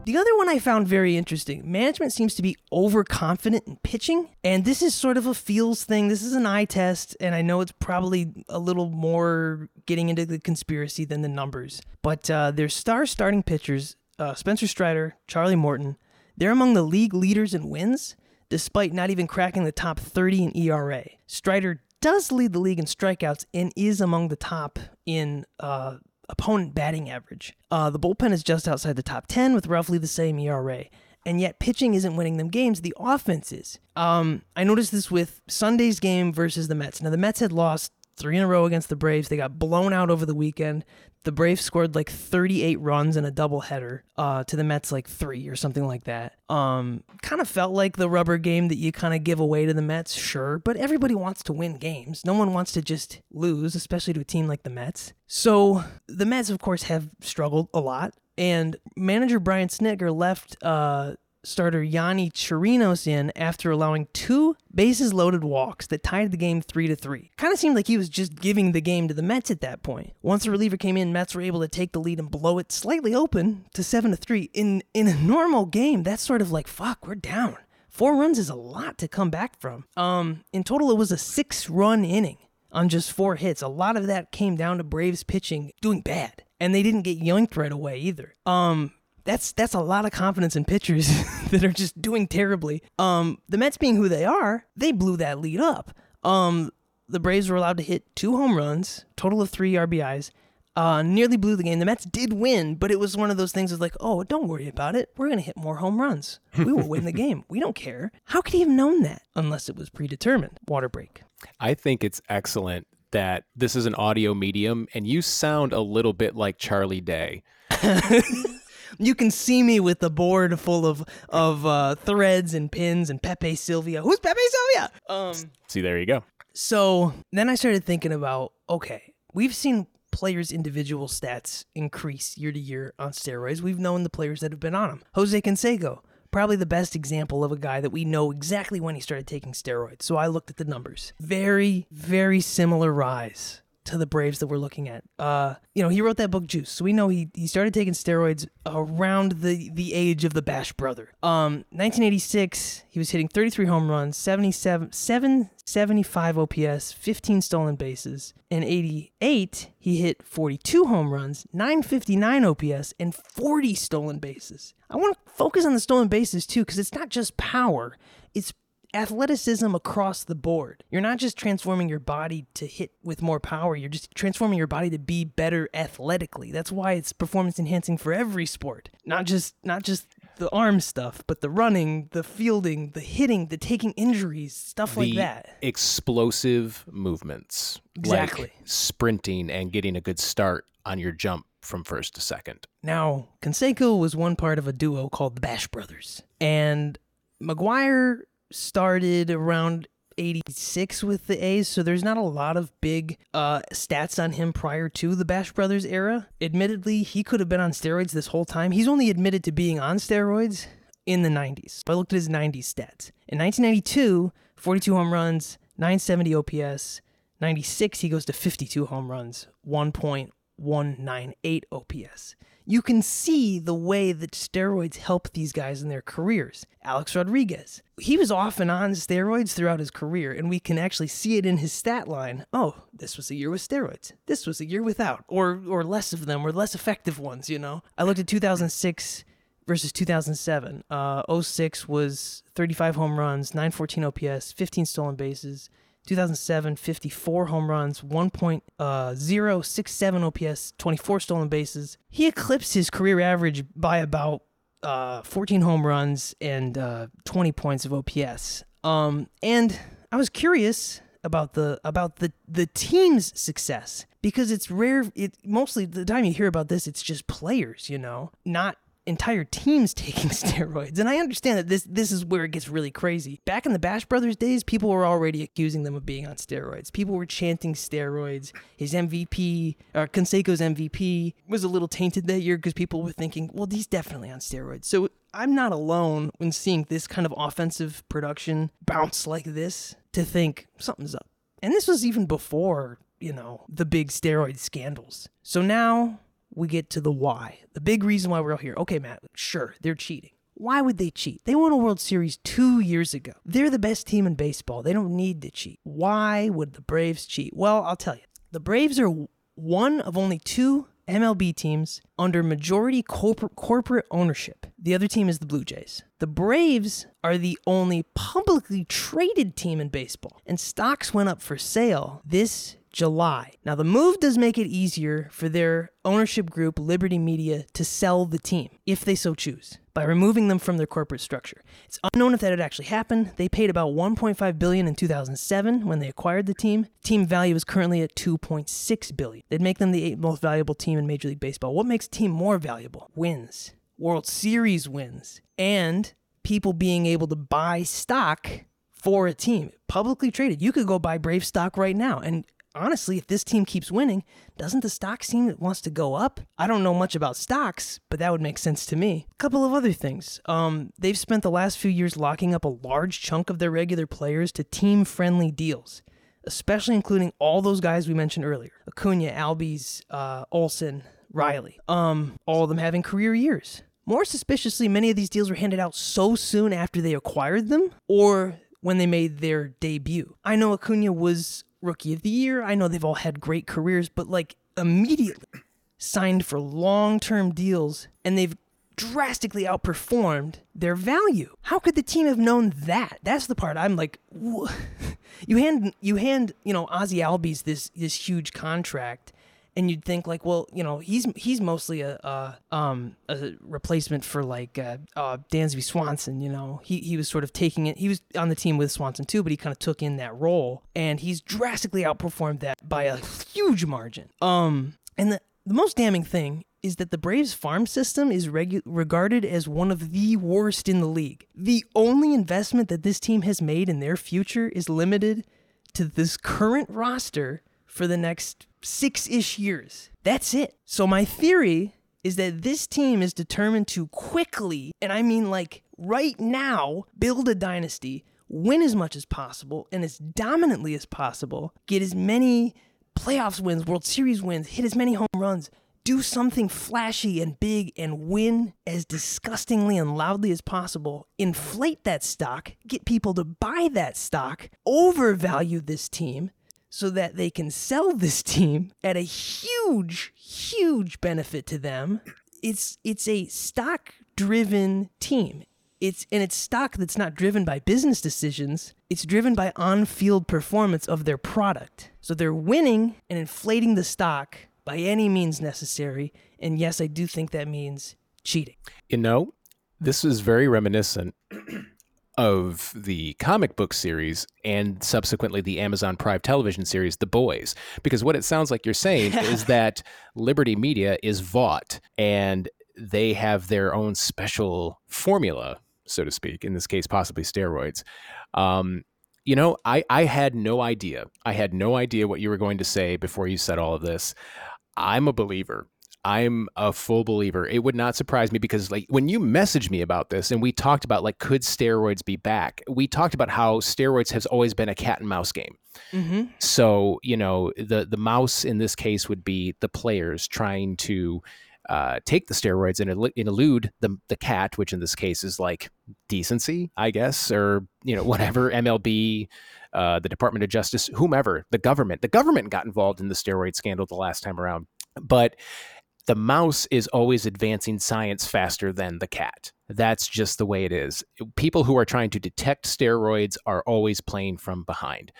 The other one I found very interesting management seems to be overconfident in pitching, and this is sort of a feels thing. This is an eye test, and I know it's probably a little more getting into the conspiracy than the numbers. But uh, their star starting pitchers, uh, Spencer Strider, Charlie Morton, they're among the league leaders in wins, despite not even cracking the top 30 in ERA. Strider does lead the league in strikeouts and is among the top in uh, opponent batting average. Uh, the bullpen is just outside the top 10 with roughly the same ERA. And yet, pitching isn't winning them games. The offense is. Um, I noticed this with Sunday's game versus the Mets. Now, the Mets had lost three in a row against the Braves. They got blown out over the weekend. The Braves scored like 38 runs in a doubleheader uh, to the Mets like three or something like that. Um, kind of felt like the rubber game that you kind of give away to the Mets, sure, but everybody wants to win games. No one wants to just lose, especially to a team like the Mets. So the Mets, of course, have struggled a lot. And manager Brian Snitker left uh, starter Yonny Chirinos in after allowing two bases loaded walks that tied the game 3 to 3. Kind of seemed like he was just giving the game to the Mets at that point. Once the reliever came in, Mets were able to take the lead and blow it slightly open to 7 to 3. In in a normal game, that's sort of like fuck, we're down. Four runs is a lot to come back from. Um in total it was a 6-run inning on just four hits. A lot of that came down to Braves pitching doing bad. And they didn't get yoinked right away either. Um, that's that's a lot of confidence in pitchers (laughs) that are just doing terribly. Um, the Mets being who they are, they blew that lead up. Um, the Braves were allowed to hit two home runs, total of three RBIs. Uh, nearly blew the game. The Mets did win, but it was one of those things of like, oh, don't worry about it. We're gonna hit more home runs. We will win the (laughs) game. We don't care. How could he have known that unless it was predetermined? Water break. I think it's excellent that this is an audio medium and you sound a little bit like Charlie Day. (laughs) you can see me with the board full of of uh, threads and pins and Pepe Silvia. Who's Pepe Silvia? Um. See, there you go. So then I started thinking about okay, we've seen players' individual stats increase year to year on steroids. We've known the players that have been on them. Jose Canseco, probably the best example of a guy that we know exactly when he started taking steroids. So I looked at the numbers. Very, very similar rise to the Braves that we're looking at. Uh, you know, he wrote that book Juice, so we know he he started taking steroids around the the age of the Bash brother. Um, 1986, he was hitting 33 home runs, 77 775 OPS, 15 stolen bases. In 88, he hit 42 home runs, 959 OPS, and 40 stolen bases. I want to focus on the stolen bases too, because it's not just power; it's athleticism across the board. You're not just transforming your body to hit with more power, you're just transforming your body to be better athletically. That's why it's performance enhancing for every sport. Not just not just the arm stuff, but the running, the fielding, the hitting, the taking injuries, stuff the like that. Explosive movements. Exactly. Like sprinting and getting a good start on your jump from first to second. Now, Canseco was one part of a duo called the Bash Brothers. And McGwire started around 86 with the A's, so there's not a lot of big uh, stats on him prior to the Bash Brothers era. Admittedly, he could have been on steroids this whole time. He's only admitted to being on steroids in the 90s. But I looked at his 90s stats. In 1992, 42 home runs, 970 OPS. 96, he goes to 52 home runs, 1.198 OPS you can see the way that steroids help these guys in their careers. Alex Rodriguez, he was off and on steroids throughout his career, and we can actually see it in his stat line. Oh, this was a year with steroids. This was a year without, or or less of them, or less effective ones. You know, I looked at 2006 versus 2007. Uh, 06 was 35 home runs, 914 OPS, 15 stolen bases. 2007, 54 home runs, 1.067 OPS, 24 stolen bases. He eclipsed his career average by about uh, 14 home runs and uh, 20 points of OPS. Um, and I was curious about the about the the team's success because it's rare. It mostly the time you hear about this, it's just players, you know, not entire teams (laughs) taking steroids. And I understand that this this is where it gets really crazy. Back in the Bash Brothers days, people were already accusing them of being on steroids. People were chanting steroids. His MVP, or uh, Canseco's MVP, was a little tainted that year because people were thinking, well, he's definitely on steroids. So I'm not alone when seeing this kind of offensive production bounce like this to think something's up. And this was even before you know, the big steroid scandals. So now we get to the why. The big reason why we're all here. Okay, Matt, sure, they're cheating. Why would they cheat? They won a World Series two years ago. They're the best team in baseball. They don't need to cheat. Why would the Braves cheat? Well, I'll tell you. The Braves are one of only two MLB teams under majority corporate corporate ownership. The other team is the Blue Jays. The Braves are the only publicly traded team in baseball, and stocks went up for sale this July. Now, the move does make it easier for their ownership group, Liberty Media, to sell the team if they so choose by removing them from their corporate structure. It's unknown if that had actually happened. They paid about 1.5 billion in 2007 when they acquired the team. Team value is currently at 2.6 billion. They'd make them the eighth most valuable team in Major League Baseball. What makes team more valuable? Wins, World Series wins, and people being able to buy stock for a team publicly traded. You could go buy Brave stock right now and honestly, if this team keeps winning, doesn't the stock seem that wants to go up? I don't know much about stocks, but that would make sense to me. A couple of other things. Um, they've spent the last few years locking up a large chunk of their regular players to team friendly deals, especially including all those guys we mentioned earlier Acuna, Albies, uh, Olson, Riley. Um, all of them having career years. More suspiciously, many of these deals were handed out so soon after they acquired them, or when they made their debut. I know Acuna was rookie of the year. I know they've all had great careers, but like immediately signed for long term deals and they've drastically outperformed their value. How could the team have known that? That's the part I'm like, (laughs) you hand you hand you know Ozzie Albies this this huge contract, and you'd think like, well, you know, he's he's mostly a, a um a replacement for like uh, uh, Dansby Swanson. You know, he he was sort of taking it. He was on the team with Swanson too, but he kind of took in that role, and he's drastically outperformed that by a huge margin. Um, and the the most damning thing is that the Braves farm system is regu- regarded as one of the worst in the league. The only investment that this team has made in their future is limited to this current roster for the next six ish years. That's it. So, my theory is that this team is determined to quickly, and I mean like right now, build a dynasty, win as much as possible, and as dominantly as possible, get as many playoffs wins, World Series wins, hit as many home runs. Do something flashy and big and win as disgustingly and loudly as possible. Inflate that stock, get people to buy that stock, overvalue this team, so that they can sell this team at a huge, huge benefit to them. It's it's a stock driven team. It's and it's stock that's not driven by business decisions. It's driven by on-field performance of their product. So they're winning and inflating the stock by any means necessary. And yes, I do think that means cheating. You know, this is very reminiscent of the comic book series and subsequently the Amazon Prime television series, The Boys. Because what it sounds like you're saying (laughs) is that Liberty Media is Vought and they have their own special formula, so to speak, in this case, possibly steroids. Um, you know, I, I had no idea. I had no idea what you were going to say before you said all of this. I'm a believer I'm a full believer. It would not surprise me because like when you messaged me about this and we talked about like could steroids be back? We talked about how steroids has always been a cat and mouse game. Mm-hmm. So you know the the mouse in this case would be the players trying to uh, take the steroids and, and elude the the cat, which in this case is like decency, I guess, or you know whatever (laughs) MLB. Uh, the Department of Justice, whomever, the government. The government got involved in the steroid scandal the last time around. But the mouse is always advancing science faster than the cat. That's just the way it is. People who are trying to detect steroids are always playing from behind.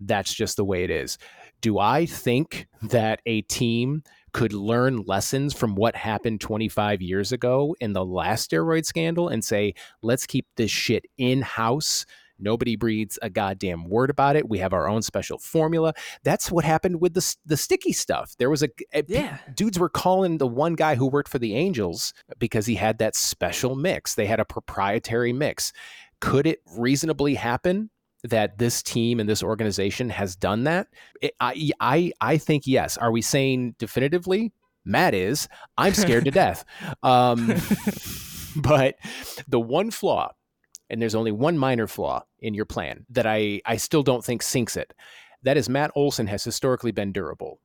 That's just the way it is. Do I think that a team could learn lessons from what happened 25 years ago in the last steroid scandal and say, let's keep this shit in house Nobody breathes a goddamn word about it. We have our own special formula. That's what happened with the the sticky stuff. There was a, a yeah. dudes were calling the one guy who worked for the Angels because he had that special mix. They had a proprietary mix. Could it reasonably happen that this team and this organization has done that? It, I, I, I think yes. Are we saying definitively? Matt is. I'm scared to (laughs) death. Um, (laughs) but the one flaw and there's only one minor flaw in your plan that I, I still don't think sinks it. that is Matt Olson has historically been durable.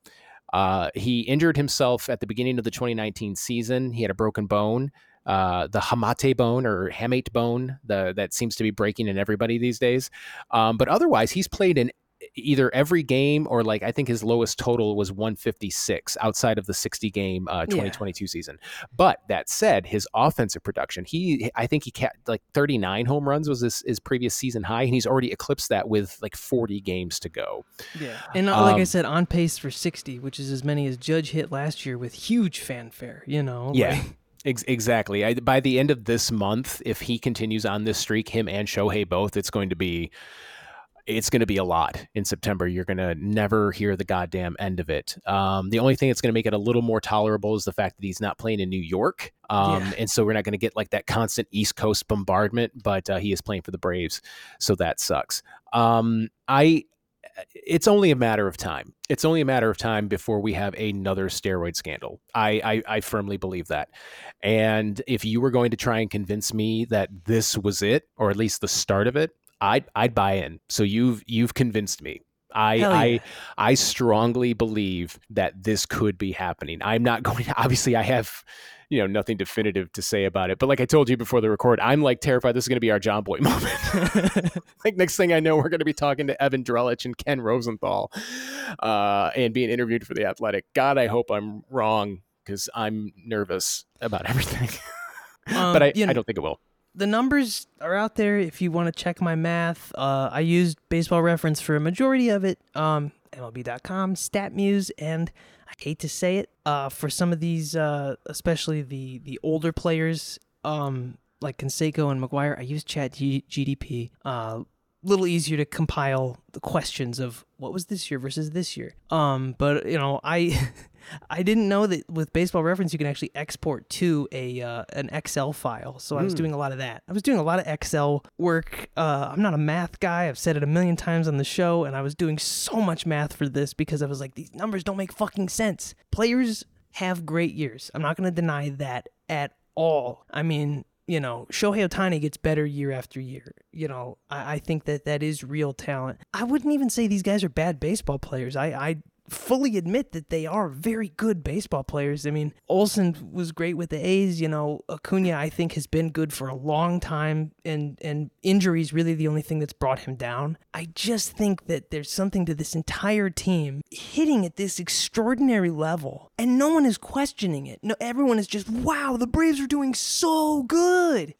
Uh, he injured himself at the beginning of the 2019 season. He had a broken bone, uh, the hamate bone or hamate bone, the, that seems to be breaking in everybody these days. Um, but otherwise, he's played in either every game or like I think his lowest total was 156 outside of the 60 game uh, 2022 yeah. season. But that said, his offensive production, he I think he cat like 39 home runs was his, his previous season high, and he's already eclipsed that with like 40 games to go. Yeah, and uh, like um, I said, on pace for 60, which is as many as Judge hit last year with huge fanfare. You know, yeah. Like, exactly. I, by the end of this month, if he continues on this streak, him and Shohei both, it's going to be it's going to be a lot in September. You're going to never hear the goddamn end of it. Um, the only thing that's going to make it a little more tolerable is the fact that he's not playing in New York. Um, yeah. And so we're not going to get like that constant East Coast bombardment, but uh, he is playing for the Braves. So that sucks. Um, I, it's only a matter of time. It's only a matter of time before we have another steroid scandal. I, I, I firmly believe that. And if you were going to try and convince me that this was it, or at least the start of it, I'd I'd buy in. So you've you've convinced me. I yeah. I I strongly believe that this could be happening. I'm not (laughs) going to, obviously I have you know nothing definitive to say about it but like i told you before the record i'm like terrified this is going to be our John Boy (laughs) moment (laughs) like next thing i know we're going to be talking to evan drellich and ken rosenthal uh, and being interviewed for the athletic god i hope i'm wrong because i'm nervous about everything um, but I, you know, I don't think it will the numbers are out there if you want to check my math. Uh, I used baseball reference for a majority of it. Um, MLB.com, StatMuse, and I hate to say it, uh, for some of these, uh, especially the the older players, um, like Canseco and McGwire, I use Chat G- GPT. Uh, little easier to compile the questions of what was this year versus this year. Um, but you know, I (laughs) I didn't know that with baseball reference you can actually export to a uh, an Excel file. So. I was hmm. doing a lot of that. I was doing a lot of Excel work. Uh, I'm not a math guy. I've said it a million times on the show, and I was doing so much math for this because I was like, these numbers don't make fucking sense. Players have great years. I'm not going to deny that at all. I mean, you know, Shohei Ohtani gets better year after year. You know, I, I, think that that is real talent. I wouldn't even say these guys are bad baseball players. I, I fully admit that they are very good baseball players. I mean, Olson was great with the A's. You know, Acuna I think has been good for a long time, and and injuries really the only thing that's brought him down. I just think that there's something to this entire team hitting at this extraordinary level, and no one is questioning it. No, everyone is just wow, the Braves are doing so good.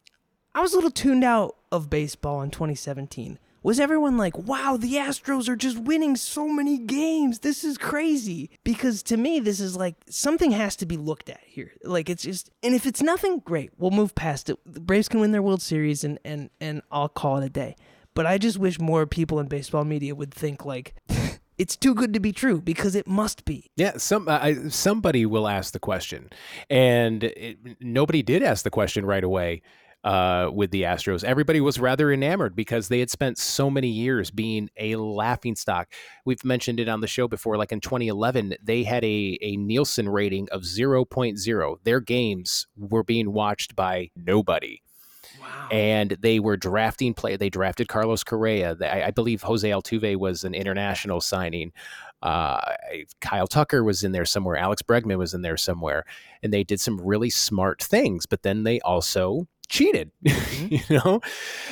I was a little tuned out of baseball in 2017 was everyone like, wow, the Astros are just winning so many games. This is crazy. Because to me, this is like something has to be looked at here. Like it's just, and if it's nothing, great, we'll move past it. The Braves can win their World Series and, and, and I'll call it a day. But I just wish more people in baseball media would think like, (laughs) it's too good to be true because it must be. Yeah, some somebody will ask the question, and it, nobody did ask the question right away uh, with the Astros. Everybody was rather enamored because they had spent so many years being a laughing stock. We've mentioned it on the show before. Like in 2011, they had a, a Nielsen rating of 0.0. Their games were being watched by nobody. Wow. And they were drafting play. They drafted Carlos Correa. I, I believe Jose Altuve was an international signing. Uh, Kyle Tucker was in there somewhere. Alex Bregman was in there somewhere, and they did some really smart things. But then they also cheated (laughs) mm-hmm. you know?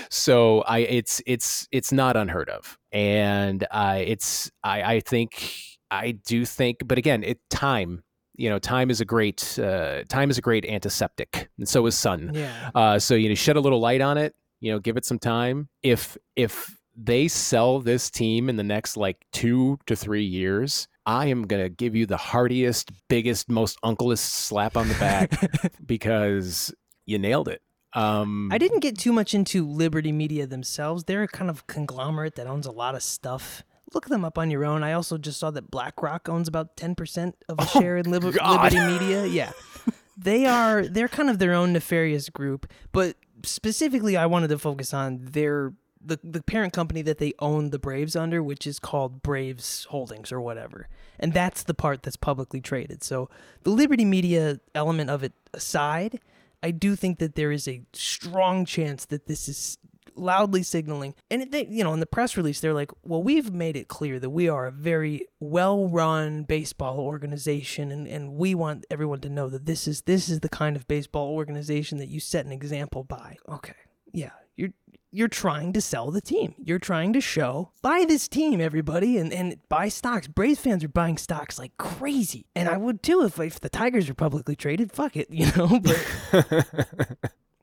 So i it's it's it's not unheard of. And uh it's i i think i do think but again it time you know time is a great uh time is a great antiseptic and so is sun. Yeah. Uh so you know shed a little light on it you know give it some time. If if they sell this team in the next like two to three years I am going to give you the heartiest, biggest, most uncleest slap on the back (laughs) because you nailed it. Um, I didn't get too much into Liberty Media themselves. They're a kind of conglomerate that owns a lot of stuff. Look them up on your own. I also just saw that BlackRock owns about 10% of a (laughs) oh, share in Liber- Liberty Media. Yeah. (laughs) they are they're kind of their own nefarious group, but specifically I wanted to focus on their the, the parent company that they own the Braves under, which is called Braves Holdings or whatever. And that's the part that's publicly traded. So the Liberty Media element of it aside, I do think that there is a strong chance that this is loudly signaling. And they, you know, in the press release, they're like, "Well, we've made it clear that we are a very well-run baseball organization, and, and we want everyone to know that this is this is the kind of baseball organization that you set an example by." Okay, yeah, you're trying to sell the team. You're trying to show buy this team, everybody, and, and buy stocks. Braves fans are buying stocks like crazy, and I would too if if the Tigers were publicly traded. Fuck it, you know. (laughs) But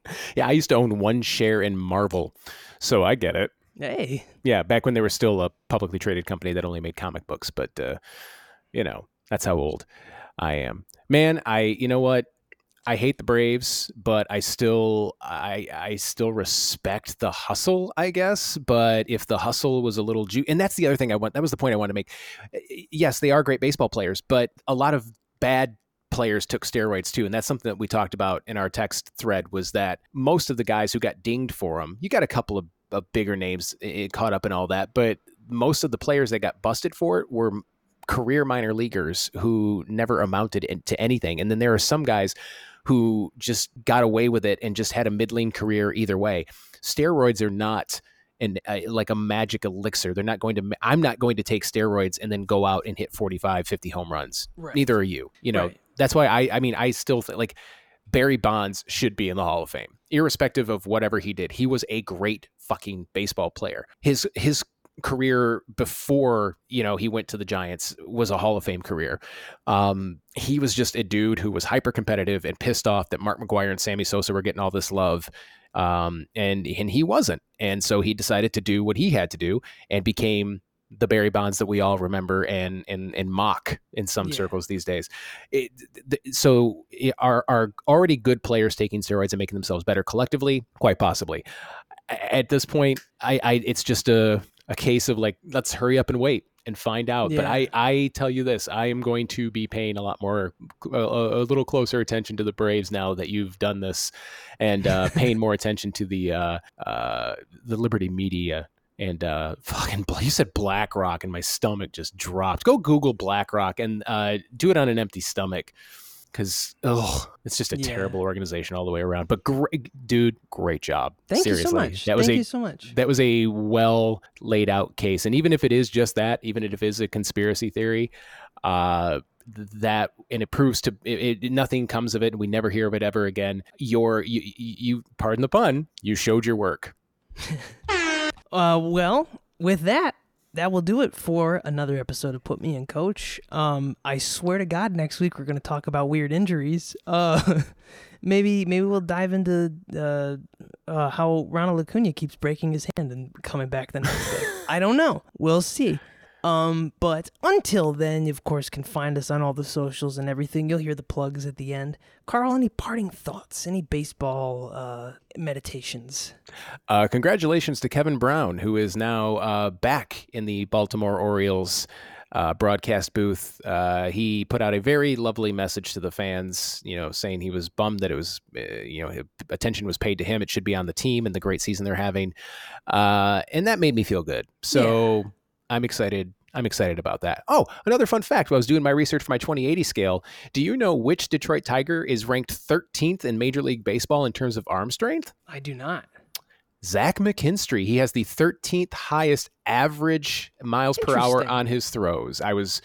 (laughs) yeah, I used to own one share in Marvel, so I get it. hey, Yeah, back when they were still a publicly traded company that only made comic books, but uh, you know, that's how old I am. Man, I you know what? I hate the Braves, but I still I I still respect the hustle, I guess. But if the hustle was a little ju- and that's the other thing I want that was the point I wanted to make. Eh, eh, yes, they are great baseball players, but a lot of bad players took steroids too and that's something that we talked about in our text thread was that most of the guys who got dinged for them you got a couple of, of bigger names eh, eh, caught up in all that but most of the players that got busted for it were career minor leaguers who never amounted to anything and then there are some guys who just got away with it and just had a middling career either way. Steroids are not and uh, like a magic elixir. They're not going to i'm not going to take steroids and then go out and hit 45 50 home runs. Right. neither are you you know? Right. that's why i i mean i still think like barry bonds should be in the hall of fame irrespective of whatever he did. He was a great fucking baseball player. His his career before you know he went to the giants was a hall of fame career um he was just a dude who was hyper competitive and pissed off that mark mcgwire and sammy sosa were getting all this love um, and and he wasn't, and so he decided to do what he had to do and became the Barry Bonds that we all remember and and and mock in some Yeah. circles these days. It, th- so are are already good players taking steroids and making themselves better collectively? Quite possibly. At this point, I, I it's just a a case of like let's hurry up and wait and find out. But I I tell you this, I am going to be paying a lot more a, a a little closer attention to the Braves now that you've done this and uh, (laughs) paying more attention to the uh, uh, the Liberty Media and uh, fucking. You said BlackRock, and my stomach just dropped. Go Google BlackRock and uh, do it on an empty stomach, because oh, it's just a Yeah. terrible organization all the way around. But great, dude, great job. thank Seriously, you so much. that was Thank a you so much. that was a well laid out case and even if it is just that even if it is a conspiracy theory uh that and it proves to it, it nothing comes of it and we never hear of it ever again your you, you you- pardon the pun you showed your work (laughs) Uh, well, with that, that will do it for another episode of Put Me in Coach. Um, I swear to God, next week we're going to talk about weird injuries. Uh, (laughs) maybe maybe we'll dive into uh, uh, how Ronald Acuna keeps breaking his hand and coming back the next day. (laughs) I don't know. We'll see. Um, but until then, you of course, can find us on all the socials and everything. You'll hear the plugs at the end. Carl, any parting thoughts? Any baseball uh, meditations? uh congratulations to kevin brown who is now uh back in the baltimore orioles uh, broadcast booth. Uh, he put out a very lovely message to the fans, you know, saying he was bummed that it was, uh, you know, attention was paid to him. It should be on the team and the great season they're having, uh, and that made me feel good. So I'm excited. I'm excited about that. Oh, another fun fact: while I was doing my research for my 2080 scale, do you know which Detroit Tiger is ranked 13th in Major League Baseball in terms of arm strength? I do not. Zach McKinstry. He has the 13th highest average miles per hour on his throws. I was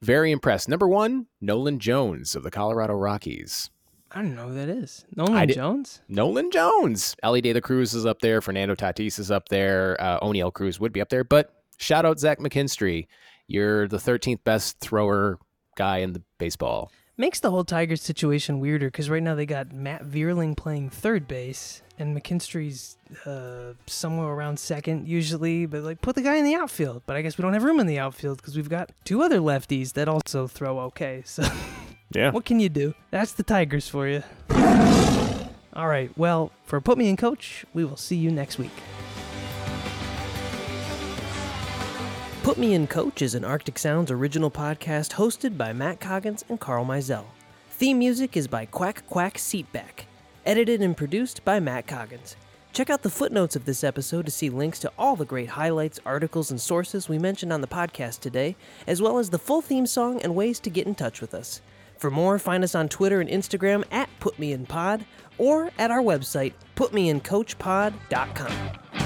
very impressed. Number one, Nolan Jones of the Colorado Rockies. I don't know who that is. Nolan Jones? Nolan Jones. Elly De La Cruz is up there. Fernando Tatis is up there. Uh, Oneil Cruz would be up there. But shout out Zach McKinstry. You're the 13th best thrower guy in the baseball. Makes the whole Tigers situation weirder because right now they got Matt Vierling playing third base and McKinstry's uh, somewhere around second usually, but like put the guy in the outfield. But I guess we don't have room in the outfield because we've got two other lefties that also throw okay. So (laughs) Yeah. what can you do? That's the Tigers for you. All right. Well, for Put Me in Coach, we will see you next week. Put Me in Coach is an Arctic Sounds original podcast hosted by Matt Coggins and Carl Mizell. Theme music is by Quack Quack Seat Back. Edited and produced by Matt Coggins. Check out the footnotes of this episode to see links to all the great highlights, articles, and sources we mentioned on the podcast today, as well as the full theme song and ways to get in touch with us. For more, find us on Twitter and Instagram at PutMeInPod or at our website, putmeincoachpod.com.